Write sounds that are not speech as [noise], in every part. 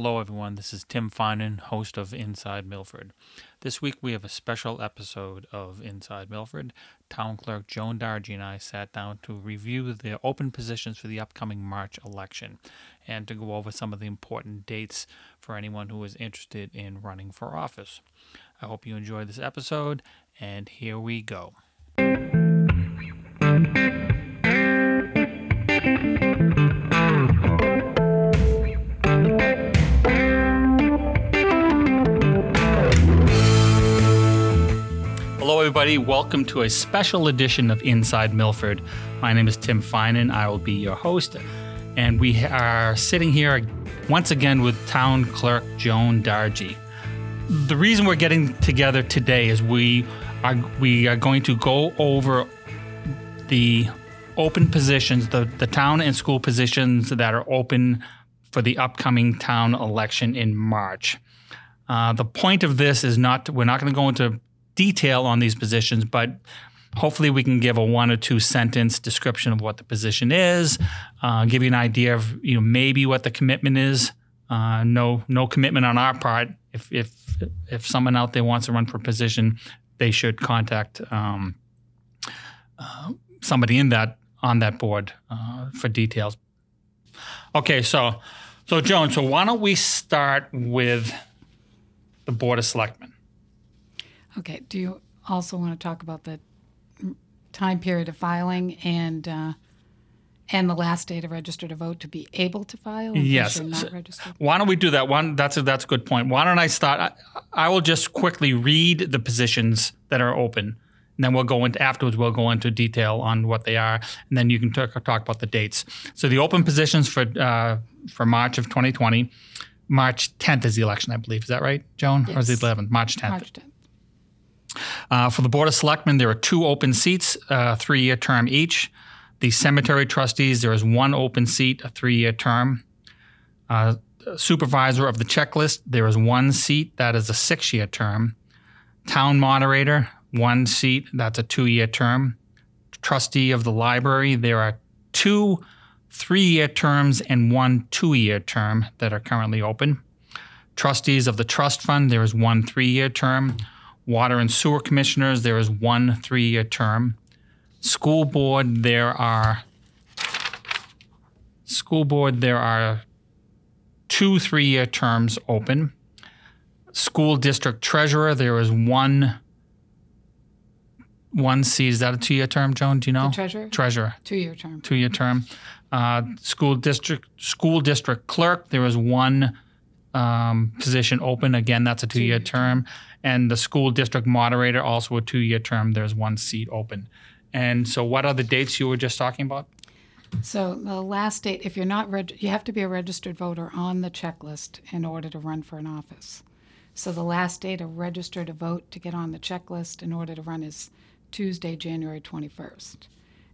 Hello, everyone. This is Tim Finan, host of Inside Milford. This week we have a special episode of Inside Milford. Town Clerk Joan Dargie and I sat down to review the open positions for the upcoming March election and to go over some of the important dates for anyone who is interested in running for office. I hope you enjoy this episode, and here we go. Everybody. Welcome to a special edition of Inside Milford. My name is Tim Finan. I will be your host. And we are sitting here once again with Town Clerk Joan Dargie. The reason we're getting together today is we are we are going to go over the open positions, the, the town and school positions that are open for the upcoming town election in March. Uh, the point of this is not, we're not going to go into detail on these positions, but hopefully we can give a one or two sentence description of what the position is, uh, give you an idea of you know maybe what the commitment is. Uh, no no commitment on our part. If if if someone out there wants to run for position, they should contact um, uh, somebody in that on that board uh, for details. Okay, so so Joan, so why don't we start with the board of selectmen? Okay, do you also want to talk about the time period of filing and uh, and the last day to register to vote to be able to file? Yes. So-. Why don't we do that? One, that's a that's a good point. Why don't I start? I, I will just quickly read the positions that are open, and then we'll go into afterwards. We'll go into detail on what they are, and then you can talk, talk about the dates. So the open positions for uh, for March of 2020, March 10th is the election, I believe. Is that right, Joan? Or is it Yes. 11th? March 10th. March 10th. Uh, for the Board of Selectmen, there are two open seats, uh, three-year term each. The cemetery trustees, there is one open seat, a three-year term. Uh, supervisor of the checklist, there is one seat, that is a six-year term. Town moderator, one seat, that's a two-year term. Trustee of the library, there are two three-year terms and one two-year term that are currently open. Trustees of the trust fund, there is one three-year term. Water and Sewer Commissioners, there is one three year term. School Board, there are School Board, there are two three year terms open. School District Treasurer, there is one one seat. Is that a two year term, Joan? Do you know? The treasurer, Treasurer, two-year term. two year term. Uh, school District School District Clerk, there is one um, position open. Again, that's a two year term. And the school district moderator, also a two year term. There's one seat open. And so, what are the dates you were just talking about? So the last date, if you're not reg- you have to be a registered voter on the checklist in order to run for an office. So the last day to register to vote to get on the checklist in order to run is Tuesday, January 21st.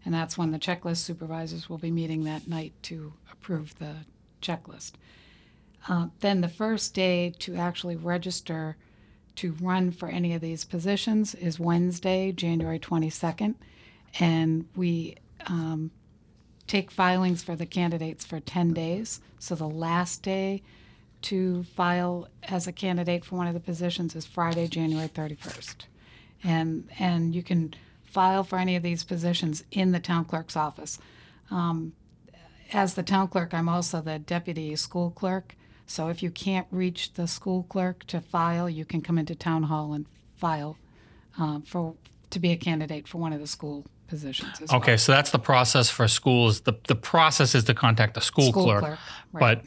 And that's when the checklist supervisors will be meeting that night to approve the checklist. Uh, then the first day to actually register to run for any of these positions is Wednesday, January 22nd. And we um, take filings for the candidates for 10 days. So the last day to file as a candidate for one of the positions is Friday, January 31st. And, and you can file for any of these positions in the town clerk's office. Um, as the town clerk, I'm also the deputy school clerk. So if you can't reach the school clerk to file, you can come into town hall and file uh, for to be a candidate for one of the school positions. Okay, so that's the process for schools. The, the process is to contact the school, School clerk, clerk, right.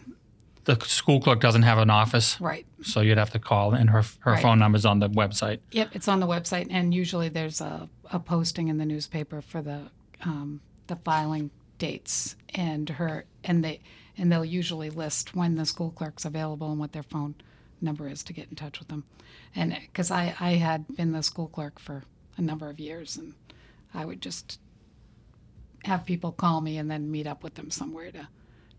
but the school clerk doesn't have an office. Right. So, you'd have to call, and her, her Right. phone number's on the website. Yep, it's on the website, and usually there's a, a posting in the newspaper for the um, the filing dates and her and they and they'll usually list when the school clerk's available and what their phone number is to get in touch with them. And because I I had been the school clerk for a number of years, and I would just have people call me and then meet up with them somewhere to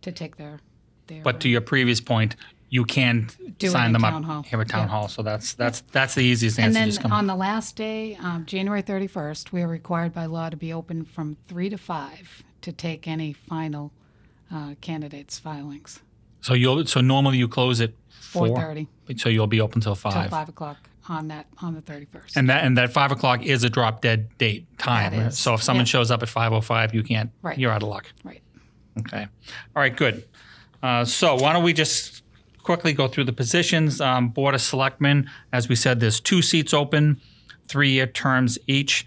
to take their their. But to your previous point, you can Do sign them up hall. here at town Yeah. hall. So that's that's that's the easiest And then Just come on the last day, um, January 31st, we are required by law to be open from 3 to 5 to take any final uh, candidates' filings. So you'll so normally you close at 4:30 So you'll be open till till five. five o'clock on that on the 31st. And that and that five o'clock is a drop dead date time. So if someone yeah. shows up at five oh five, you can't. Right. You're out of luck. right. Okay. All right. Good. Uh, so why don't we just quickly go through the positions? Um, Board of Selectmen, as we said, there's two seats open, three-year terms each.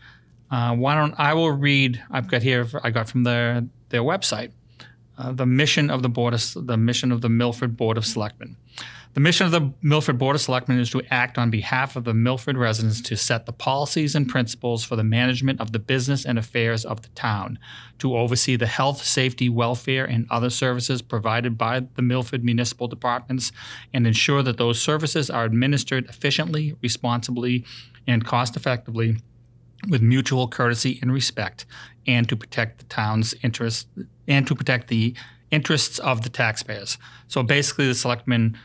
Uh, why don't I will read? I've got here. I got from their their website. Uh, the mission of the board of the mission of the Milford Board of Selectmen. The mission of the Milford Board of Selectmen is to act on behalf of the Milford residents to set the policies and principles for the management of the business and affairs of the town, to oversee the health, safety, welfare, and other services provided by the Milford municipal departments, and ensure that those services are administered efficiently, responsibly, and cost effectively with mutual courtesy and respect, and to protect the town's interests and to protect the interests of the taxpayers. So basically, the selectmen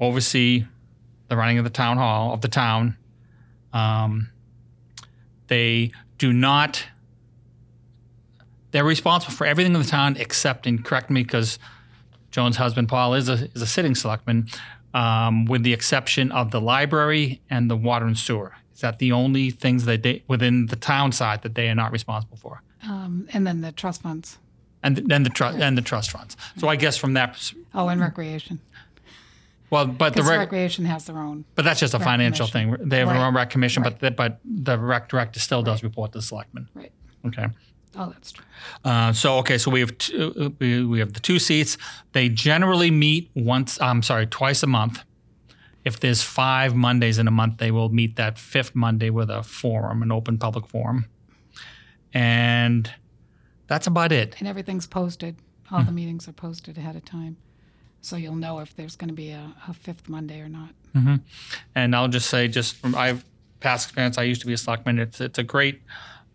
oversee the running of the town hall of the town. Um, they do not. They're responsible for everything in the town except, and correct me because Joan's husband Paul is a is a sitting selectman, um, with the exception of the library and the water and sewer. Is that the only things that they within the town side that they are not responsible for? Um, and then the trust funds. And then the trust and the trust funds. So I guess from that, Oh, and recreation. well, but the rec, recreation has their own. but that's just a financial commission. thing. They have their own rec commission, Right. but the, but the rec director still does report to the selectmen. Right. Okay. Oh, that's true. Uh, so okay, so we have two, we, we have the two seats. They generally meet once. I'm sorry, twice a month. If there's five Mondays in a month, they will meet that fifth Monday with a forum, an open public forum, and that's about it. And everything's posted. All the meetings are posted ahead of time. So you'll know if there's going to be a, a fifth Monday or not. And I'll just say, just from I past experience, I used to be a selectman. It's it's a great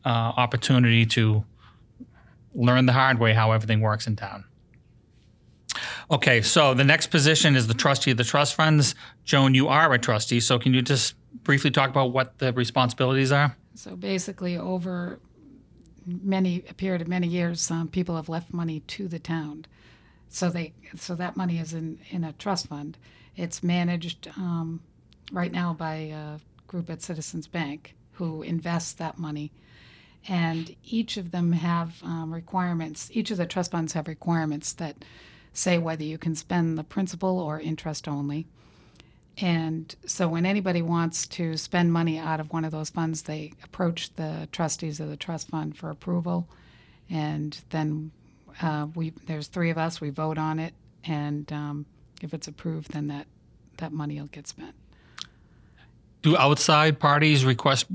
uh, opportunity to learn the hard way how everything works in town. Okay, so the next position is the trustee of the trust funds. Joan, you are a trustee, so can you just briefly talk about what the responsibilities are? So basically, over many a period of many years, um, people have left money to the town. So they so that money is in in a trust fund. It's managed um, right now by a group at Citizens Bank who invests that money, and each of them have um, requirements. Each of the trust funds have requirements that say whether you can spend the principal or interest only. And so when anybody wants to spend money out of one of those funds, they approach the trustees of the trust fund for approval. And then uh, we there's three of us, we vote on it. And um, if it's approved, then that, that money will get spent. Do outside parties request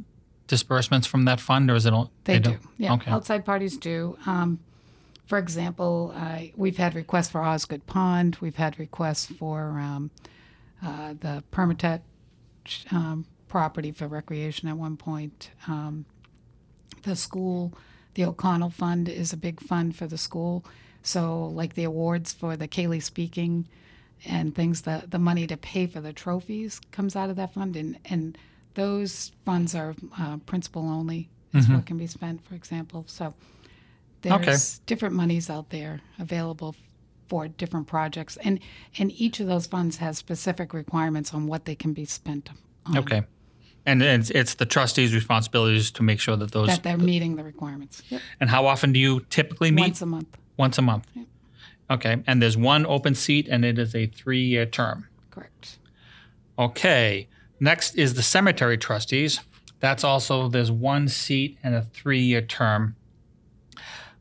disbursements from that fund, or is it all They, do. don't? Yeah. Okay. Outside parties do. Um, for example, uh, we've had requests for Osgood Pond. We've had requests for um, uh, the Permatet um, property for recreation at one point. Um, the school, the O'Connell Fund is a big fund for the school. So, like the awards for the Kaylee Speaking and things, the, the money to pay for the trophies comes out of that fund. And, and those funds are uh, principal only, is what can be spent, for example. So, there's different monies out there available for different projects. And, and each of those funds has specific requirements on what they can be spent on. Okay. And it's, it's the trustees' responsibilities to make sure that those. That they're meeting the requirements. Yep. and how often do you typically meet? Once a month. Once a month. Okay. And there's one open seat, and it is a three-year term. Correct. Okay. Next is the cemetery trustees. That's also there's one seat and a three-year term.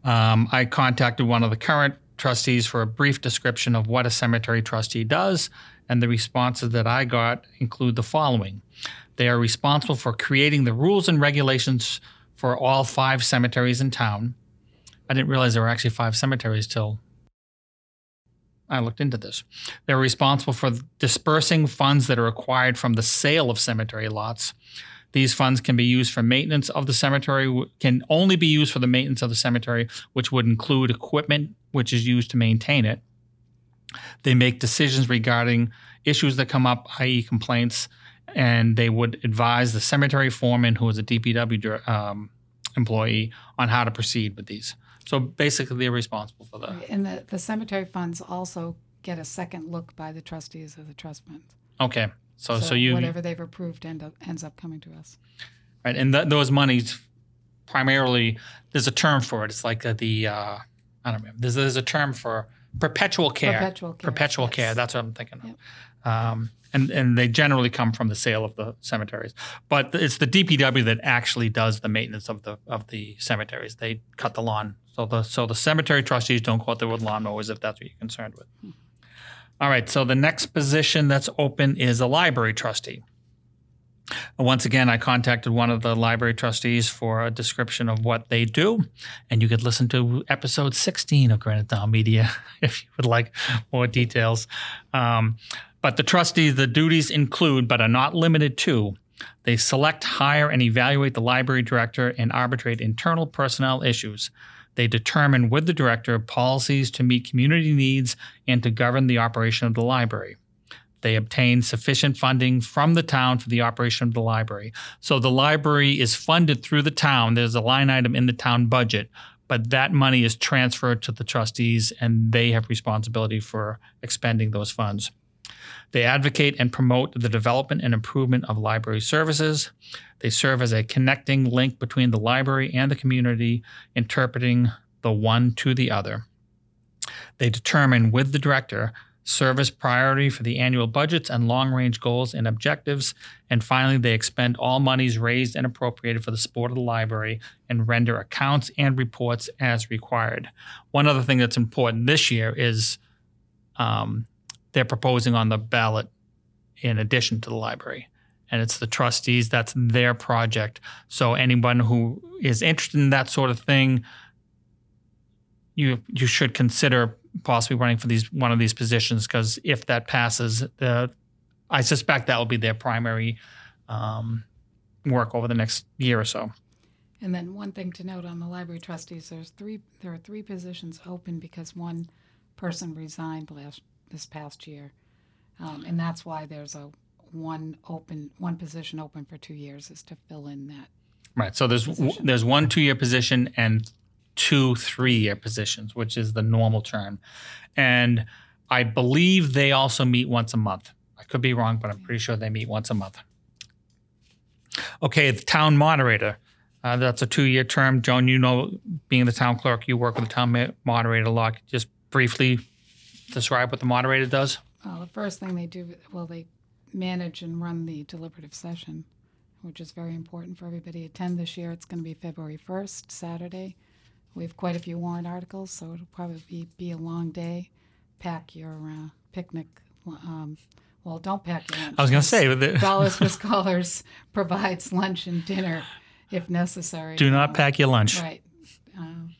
Um, I contacted one of the current trustees for a brief description of what a cemetery trustee does, and the responses that I got include the following: They are responsible for creating the rules and regulations for all five cemeteries in town. I didn't realize there were actually five cemeteries till I looked into this. They're responsible for dispersing funds that are acquired from the sale of cemetery lots. These funds can be used for maintenance of the cemetery, can only be used for the maintenance of the cemetery, which would include equipment which is used to maintain it. They make decisions regarding issues that come up, i.e., complaints, and they would advise the cemetery foreman, who is a DPW um, employee, on how to proceed with these. So basically, they're responsible for that. And the, the cemetery funds also get a second look by the trustees of the trust funds. Okay. So, so, you whatever they've approved end up, ends up coming to us. right, and th- those monies primarily there's a term for it. It's like uh, the uh, I don't remember. There's, there's a term for perpetual care. Perpetual care, Perpetual yes. care. That's what I'm thinking of. Um, and and they generally come from the sale of the cemeteries, but it's the DPW that actually does the maintenance of the of the cemeteries. They cut the lawn, so the so the cemetery trustees don't go out there with lawnmowers if that's what you're concerned with. All right. So the next position that's open is a library trustee. Once again, I contacted one of the library trustees for a description of what they do, and you could listen to episode 16 of Granite Town Media [laughs] if you would like more details. Um, but the trustees, the duties include, but are not limited to, they select, hire, and evaluate the library director and arbitrate internal personnel issues. They determine with the director policies to meet community needs and to govern the operation of the library. They obtain sufficient funding from the town for the operation of the library. So the library is funded through the town. There's a line item in the town budget, but that money is transferred to the trustees and they have responsibility for expending those funds. They advocate and promote the development and improvement of library services. They serve as a connecting link between the library and the community, interpreting the one to the other. They determine with the director service priority for the annual budgets and long range goals and objectives. And finally, they expend all monies raised and appropriated for the support of the library and render accounts and reports as required. One other thing that's important this year is um, they're proposing on the ballot in addition to the library. And it's the trustees, that's their project. So anyone who is interested in that sort of thing, you you should consider possibly running for these one of these positions because if that passes, the I suspect that will be their primary um, work over the next year or so. And then one thing to note on the library trustees, there's three. There are three positions open because one person resigned last this past year, um, and that's why there's a one open one position open for two years is to fill in that. Right. So there's Position. there's one two year position and two three year positions, which is the normal term, and I believe they also meet once a month. I could be wrong, but I'm pretty sure they meet once a month. Okay, the town moderator. Uh, that's a two year term. Joan, you know, being the town clerk, you work with the town ma- moderator a lot. Just briefly describe what the moderator does. Well, the first thing they do, well, they manage and run the deliberative session, which is very important for everybody to attend this year. It's going to be February 1st, Saturday. We have quite a few warrant articles, so it'll probably be, be a long day. Pack your uh, picnic. Um, well, don't pack your lunch. I was going to say, the- [laughs] Dollars for Scholars provides lunch and dinner if necessary. do not Uh, pack your lunch. Right. Um,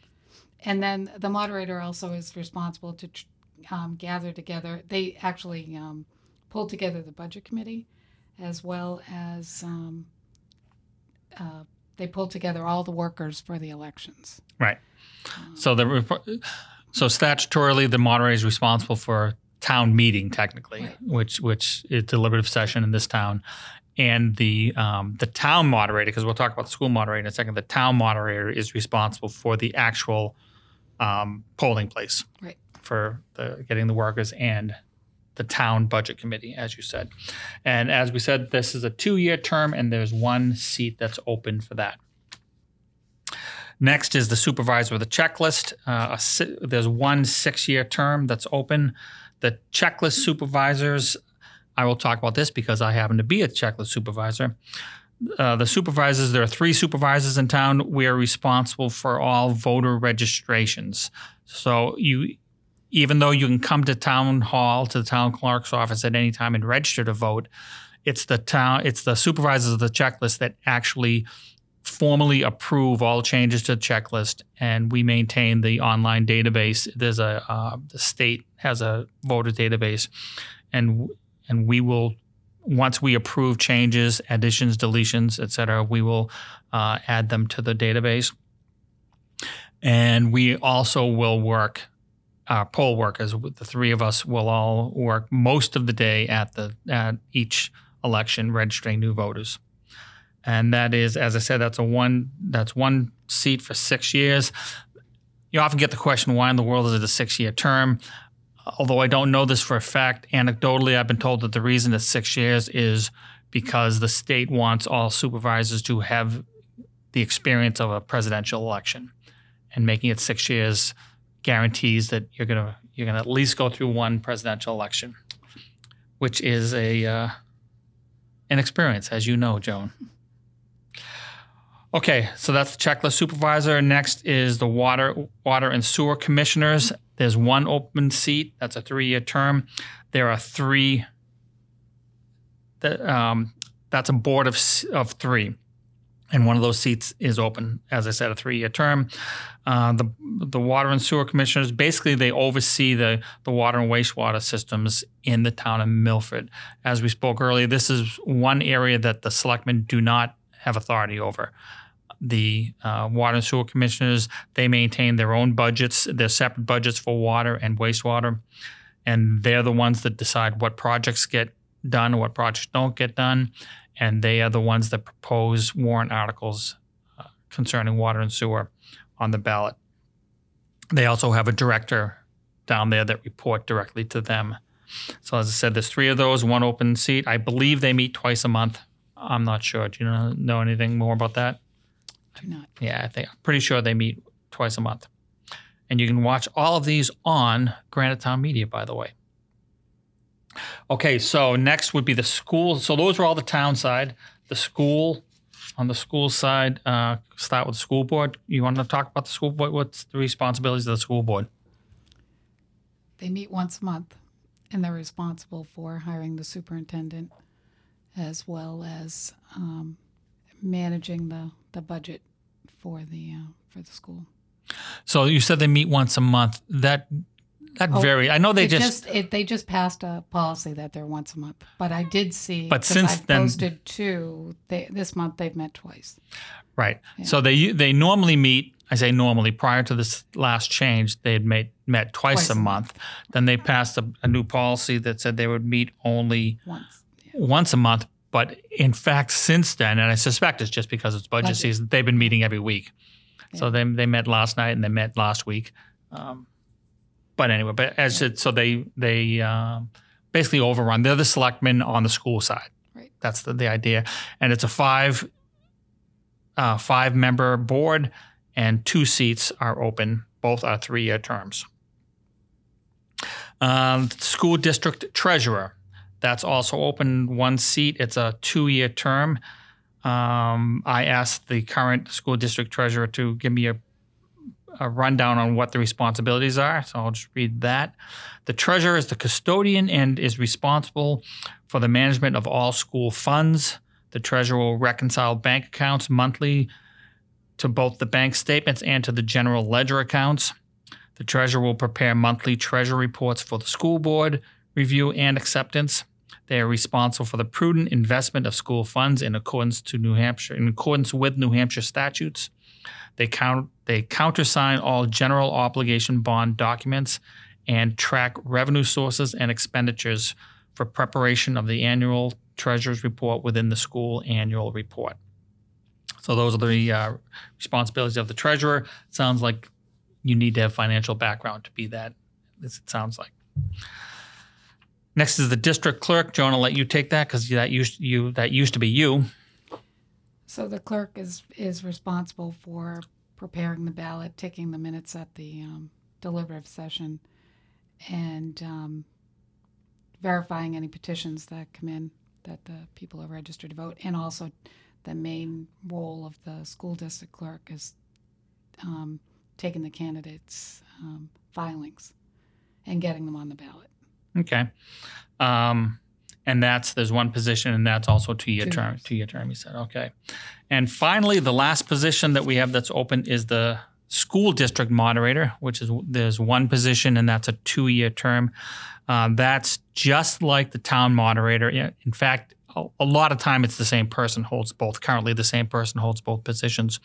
and then the moderator also is responsible to tr- um, gather together. They actually um, pull together the budget committee as well as um, uh, they pulled together all the workers for the elections. Right. So the so statutorily, the moderator is responsible for town meeting, technically, Right. which which is deliberative session in this town, and the um, the town moderator, because we'll talk about the school moderator in a second. The town moderator is responsible for the actual um, polling place, Right. For the getting the workers and the town budget committee, as you said. And as we said, this is a two-year term, and there's one seat that's open for that. Next is the supervisor of the checklist. Uh, a there's one six-year term that's open. The checklist supervisors, I will talk about this because I happen to be a checklist supervisor. Uh, the supervisors, there are three supervisors in town. We are responsible for all voter registrations. So you, even though you can come to town hall to the town clerk's office at any time and register to vote, it's the town, it's the supervisors of the checklist that actually formally approve all changes to the checklist, and we maintain the online database. There's a uh, the state has a voter database, and and we will once we approve changes, additions, deletions, et cetera, we will uh, add them to the database. And we also will work. Our poll workers, the three of us, will all work most of the day at the at each election, registering new voters and that is, as I said, that's a one that's one seat for six years. You often get the question, why in the world is it a six year term? although I don't know this for a fact, anecdotally, I've been told that the reason it's six years is because the state wants all supervisors to have the experience of a presidential election, and making it six years guarantees that you're gonna you're gonna at least go through one presidential election, which is a uh, an experience, as you know, Joan. Okay, so that's the checklist supervisor. Next is the water water and sewer commissioners. There's one open seat. That's a three-year term. There are three. That, um, that's a board of of three, and one of those seats is open. As I said, a three-year term. Uh, the the water and sewer commissioners basically they oversee the the water and wastewater systems in the town of Milford. As we spoke earlier, this is one area that the selectmen do not have authority over the uh, water and sewer commissioners they maintain their own budgets their separate budgets for water and wastewater and they're the ones that decide what projects get done what projects don't get done and they are the ones that propose warrant articles uh, concerning water and sewer on the ballot they also have a director down there that report directly to them so as i said there's three of those one open seat i believe they meet twice a month i'm not sure do you know, know anything more about that Do not. yeah, I think I'm pretty sure they meet twice a month. And you can watch all of these on Granite Town Media, by the way. Okay, so next would be the school. So those are all the town side. The school, on the school side, uh, start with the school board. You want to talk about the school board? What's the responsibilities of the school board? They meet once a month, and they're responsible for hiring the superintendent, as well as um, managing the, the budget for the uh, for the school. So you said they meet once a month. That that Oh, vary. I know they It just, it, they just passed a policy that they're once a month, but I did see. But since I've then- posted two. They, this month they've met twice. Right. Yeah. So they they normally meet. I say normally. Prior to this last change, they had met met twice, Twice a month. Then they passed a, a new policy that said they would meet only Once. once a month. But in fact, since then, and I suspect it's just because it's budget, Budget. season, they've been meeting every week. So they they met last night and they met last week. Um, but anyway, but as it, so they they um, basically overrun. They're the selectmen on the school side. Right. That's the, the idea, and it's a five uh, five member board, and two seats are open. Both are three year terms. Um, school district treasurer, that's also open one seat. It's a two year term. Um, I asked the current school district treasurer to give me a, a rundown on what the responsibilities are. So I'll just read that. The treasurer is the custodian and is responsible for the management of all school funds. The treasurer will reconcile bank accounts monthly to both the bank statements and to the general ledger accounts. The treasurer will prepare monthly treasury reports for the school board review and acceptance. They are responsible for the prudent investment of school funds in accordance to New Hampshire in accordance with New Hampshire statutes. They count they countersign all general obligation bond documents and track revenue sources and expenditures for preparation of the annual treasurer's report within the school annual report. So those are the uh, responsibilities of the treasurer. Sounds like you need to have financial background to be that. This it sounds like. Next is the district clerk. Joan, I'll let you take that because that used you that used to be you. So the clerk is is responsible for preparing the ballot, taking the minutes at the um, deliberative session, and um, verifying any petitions that come in that the people are registered to vote. And also, the main role of the school district clerk is um, taking the candidates' um, filings and getting them on the ballot. Okay. Um, and that's there's one position, and that's also two year term. Two year term. You said okay. And finally, the last position that we have that's open is the school district moderator, which is there's one position, and that's a two year term. Uh, that's just like the town moderator. Yeah, In fact, a, a lot of time it's the same person holds both. Currently, the same person holds both positions.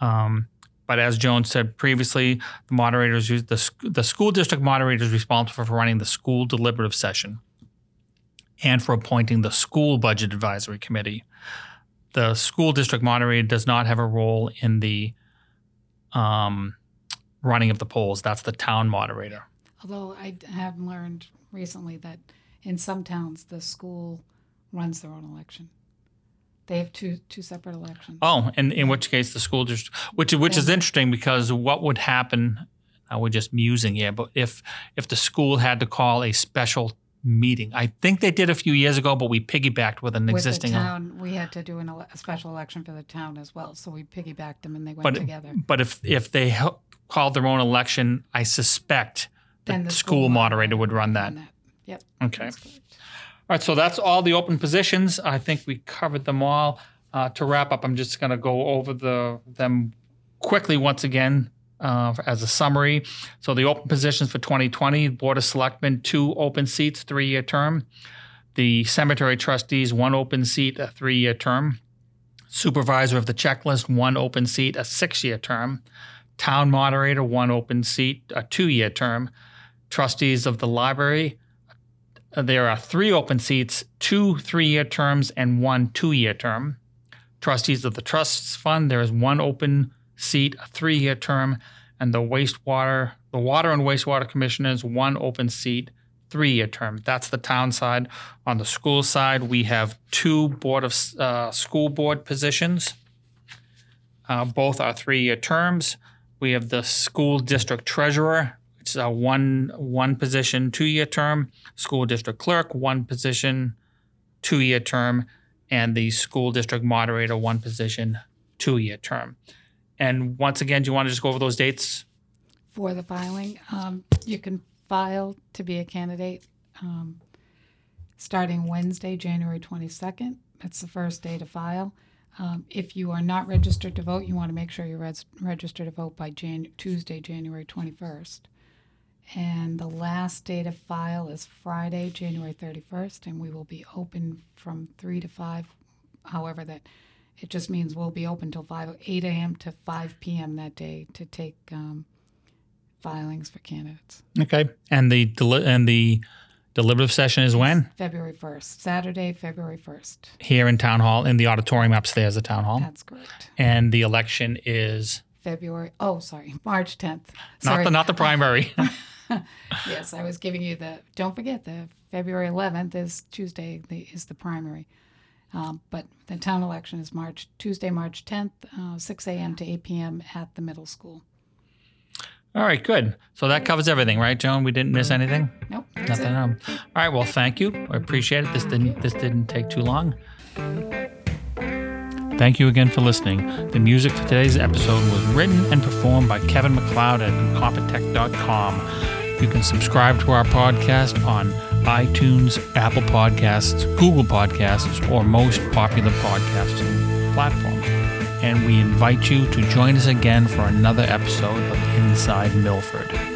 Um, but as Joan said previously, the moderators use the, the school district moderator is responsible for running the school deliberative session and for appointing the school budget advisory committee. The school district moderator does not have a role in the um, running of the polls. That's the town moderator. Although I have learned recently that in some towns the school runs their own election. They have two two separate elections. Oh, and in which case the school district, which which is interesting because what would happen? Uh, we're just musing here, but if if the school had to call a special meeting, I think they did a few years ago, but we piggybacked with an With existing. the town, we had to do an ele- a special election for the town as well, so we piggybacked them and they went but together. but if if they hel- called their own election, I suspect the, the school, moderator would run that. Yep. Okay. All right, so that's all the open positions. I think we covered them all. Uh, to wrap up, I'm just going to go over the them quickly once again uh, as a summary. So the open positions for 2020: Board of Selectmen, two open seats, three-year term. The Cemetery Trustees, one open seat, a three-year term. Supervisor of the Checklist, one open seat, a six-year term. Town Moderator, one open seat, a two-year term. Trustees of the Library, there are three open seats, two three year terms, and one two year term. Trustees of the Trusts Fund, there is one open seat, a three year term, and the wastewater, the Water and Wastewater Commissioners, one open seat, three year term. That's the town side. On the school side, we have two Board of uh, School Board positions. Uh, both are three year terms. We have the School District Treasurer, which is a one one position, two year term. School district clerk, one position, two year term, and the school district moderator, one position, two year term. And once again, do you want to just go over those dates? For the filing, um, you can file to be a candidate um, starting Wednesday, January 22nd. That's the first day to file. Um, if you are not registered to vote, you want to make sure you're res- registered to vote by Jan- Tuesday, January 21st. And the last day to file is Friday, January 31st, and we will be open from 3 to 5. However, that it just means we'll be open till 5, 8 a.m. to 5 p.m. that day to take um, filings for candidates. Okay. And the deli- and the deliberative session is when? February 1st, Saturday, February 1st. Here in town hall, in the auditorium upstairs at town hall. That's correct. And the election is February, oh, sorry, [laughs] March 10th. not Sorry. the not the primary. [laughs] [laughs] yes, I was giving you the, don't forget, the February 11th is Tuesday, the, is the primary. Um, but the town election is March, Tuesday, March 10th, uh, 6 a.m. to 8 p.m. at the middle school. All right, good. So that covers everything, right, Joan? We didn't miss anything. Nope, Nothing. Um, all right. Well, thank you. I appreciate it. This didn't this didn't take too long. Thank you again for listening. The music for today's episode was written and performed by Kevin MacLeod at Incompetech.com. You can subscribe to our podcast on iTunes, Apple Podcasts, Google Podcasts, or most popular podcasting platforms. And we invite you to join us again for another episode of Inside Milford.